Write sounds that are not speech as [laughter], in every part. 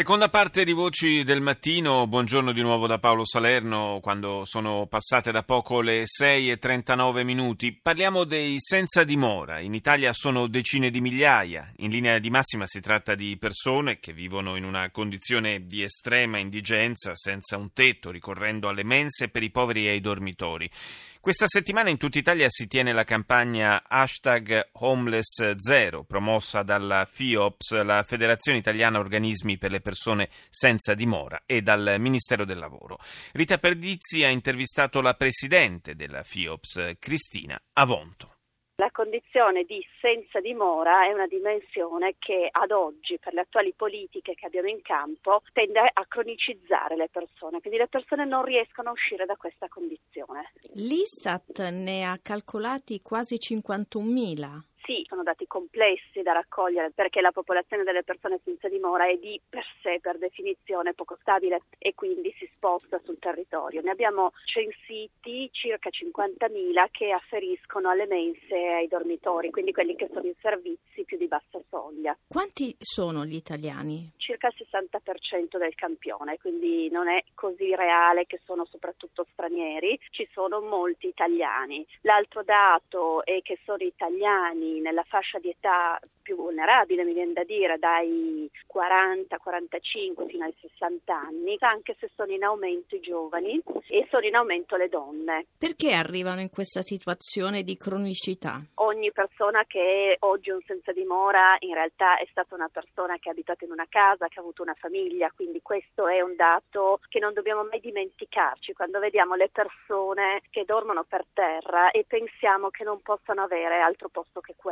Seconda parte di Voci del Mattino, buongiorno di nuovo da Paolo Salerno, quando sono passate da poco le 6 e 39 minuti. Parliamo dei senza dimora, in Italia sono decine di migliaia, in linea di massima si tratta di persone che vivono in una condizione di estrema indigenza, senza un tetto, ricorrendo alle mense per i poveri e ai dormitori. Questa settimana in tutta Italia si tiene la campagna hashtag Homeless Zero, promossa dalla FIOPS, la Federazione Italiana Organismi per le Persone Senza Dimora, e dal Ministero del Lavoro. Rita Perdizzi ha intervistato la presidente della FIOPS, Cristina Avonto. La condizione di senza dimora è una dimensione che ad oggi, per le attuali politiche che abbiamo in campo, tende a cronicizzare le persone, quindi le persone non riescono a uscire da questa condizione. L'Istat ne ha calcolati quasi 51.000 sì, sono dati complessi da raccogliere perché la popolazione delle persone senza dimora è di per sé, per definizione, poco stabile e quindi si sposta sul territorio. Ne abbiamo censiti circa 50.000 che afferiscono alle mense e ai dormitori, quindi quelli che sono in servizi più di bassa soglia. Quanti sono gli italiani? Circa il 60% del campione, quindi non è così reale che sono soprattutto stranieri, ci sono molti italiani. L'altro dato è che sono italiani nella fascia di età più vulnerabile, mi viene da dire, dai 40-45 fino ai 60 anni, anche se sono in aumento i giovani e sono in aumento le donne. Perché arrivano in questa situazione di cronicità? Ogni persona che oggi è un senza dimora in realtà è stata una persona che è abitata in una casa, che ha avuto una famiglia, quindi questo è un dato che non dobbiamo mai dimenticarci quando vediamo le persone che dormono per terra e pensiamo che non possano avere altro posto che quello.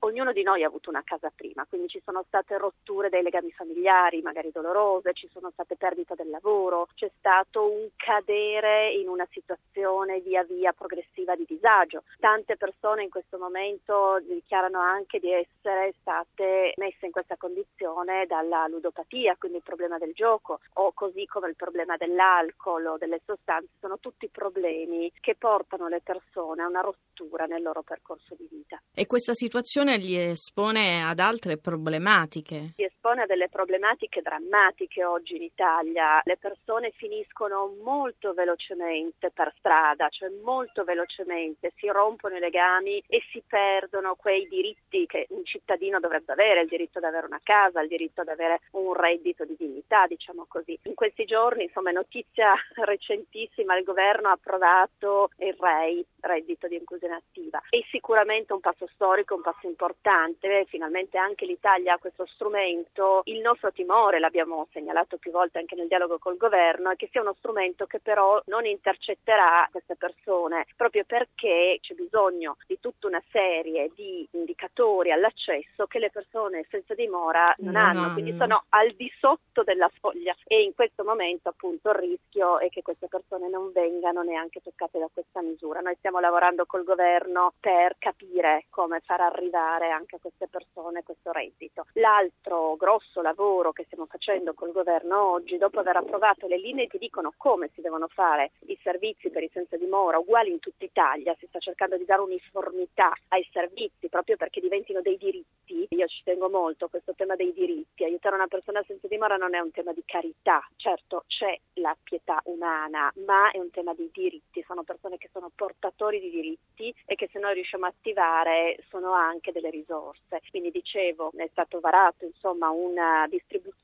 Ognuno di noi ha avuto una casa prima, quindi ci sono state rotture dei legami familiari, magari dolorose, ci sono state perdite del lavoro, c'è stato un cadere in una situazione via via progressiva di disagio. Tante persone in questo momento dichiarano anche di essere state messe in questa condizione dalla ludopatia, quindi il problema del gioco, o così come il problema dell'alcol o delle sostanze, sono tutti problemi che portano le persone a una rottura nel loro percorso di vita. Questa situazione li espone ad altre problematiche. Espone a delle problematiche drammatiche oggi in Italia. Le persone finiscono molto velocemente per strada, cioè molto velocemente si rompono i legami e si perdono quei diritti che un cittadino dovrebbe avere, il diritto ad avere una casa, il diritto ad avere un reddito di dignità, diciamo così. In questi giorni, insomma, notizia [laughs] recentissima, il governo ha approvato il REI, reddito di inclusione attiva. È sicuramente un passo storico, un passo importante, finalmente anche l'Italia ha questo strumento. Il nostro timore, l'abbiamo segnalato più volte anche nel dialogo col governo, è che sia uno strumento che però non intercetterà queste persone, proprio perché c'è bisogno di tutta una serie di indicatori all'accesso che le persone senza dimora non, non hanno, quindi sono al di sotto della soglia e in questo momento appunto il rischio è che queste persone non vengano neanche toccate da questa misura. Noi stiamo lavorando col governo per capire come far arrivare anche a queste persone questo reddito. L'altro grosso lavoro che stiamo facendo col governo oggi, dopo aver approvato le linee che dicono come si devono fare i servizi per i senza dimora uguali in tutta Italia, si sta cercando di dare uniformità ai servizi proprio perché diventino dei diritti. Io ci tengo molto a questo tema dei diritti. Aiutare una persona senza dimora non è un tema di carità, certo c'è la pietà umana, ma è un tema di diritti. Sono persone che sono portatori di diritti e che se noi riusciamo a attivare sono anche delle risorse. Quindi dicevo, è stato varato insomma una distribuzione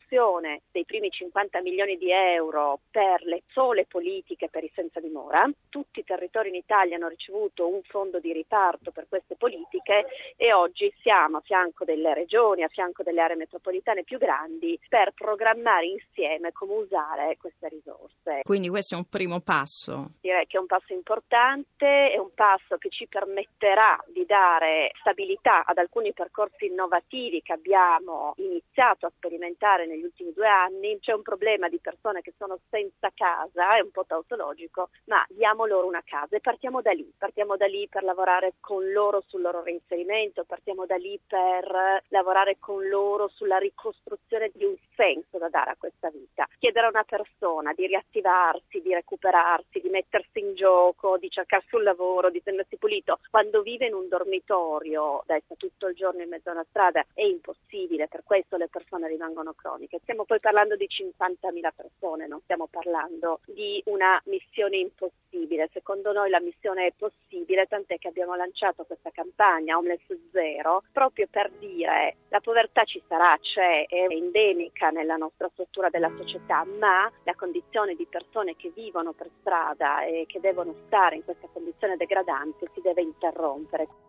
dei primi 50 milioni di euro per le sole politiche per i senza dimora. Tutti i territori in Italia hanno ricevuto un fondo di riparto per queste politiche e oggi siamo a fianco delle regioni, a fianco delle aree metropolitane più grandi per programmare insieme come usare queste risorse. Quindi questo è un primo passo. Direi che è un passo importante, è un passo che ci permetterà di dare stabilità ad alcuni percorsi innovativi che abbiamo iniziato a sperimentare negli ultimi due anni, c'è un problema di persone che sono senza casa, è un po' tautologico, ma diamo loro una casa e partiamo da lì, partiamo da lì per lavorare con loro sul loro reinserimento, partiamo da lì per lavorare con loro sulla ricostruzione di un senso da dare a questa vita. Chiedere a una persona di riattivarsi, di recuperarsi, di mettersi in gioco, di cercarsi un lavoro, di tenersi pulito, quando vive in un dormitorio, sta tutto il giorno in mezzo a una strada, è impossibile, per questo le persone rimangono croniche. Stiamo poi parlando di 50.000 persone, non stiamo parlando di una missione impossibile. Secondo noi la missione è possibile, tant'è che abbiamo lanciato questa campagna Homeless Zero proprio per dire la povertà ci sarà, c'è, è endemica nella nostra struttura della società, ma la condizione di persone che vivono per strada e che devono stare in questa condizione degradante si deve interrompere.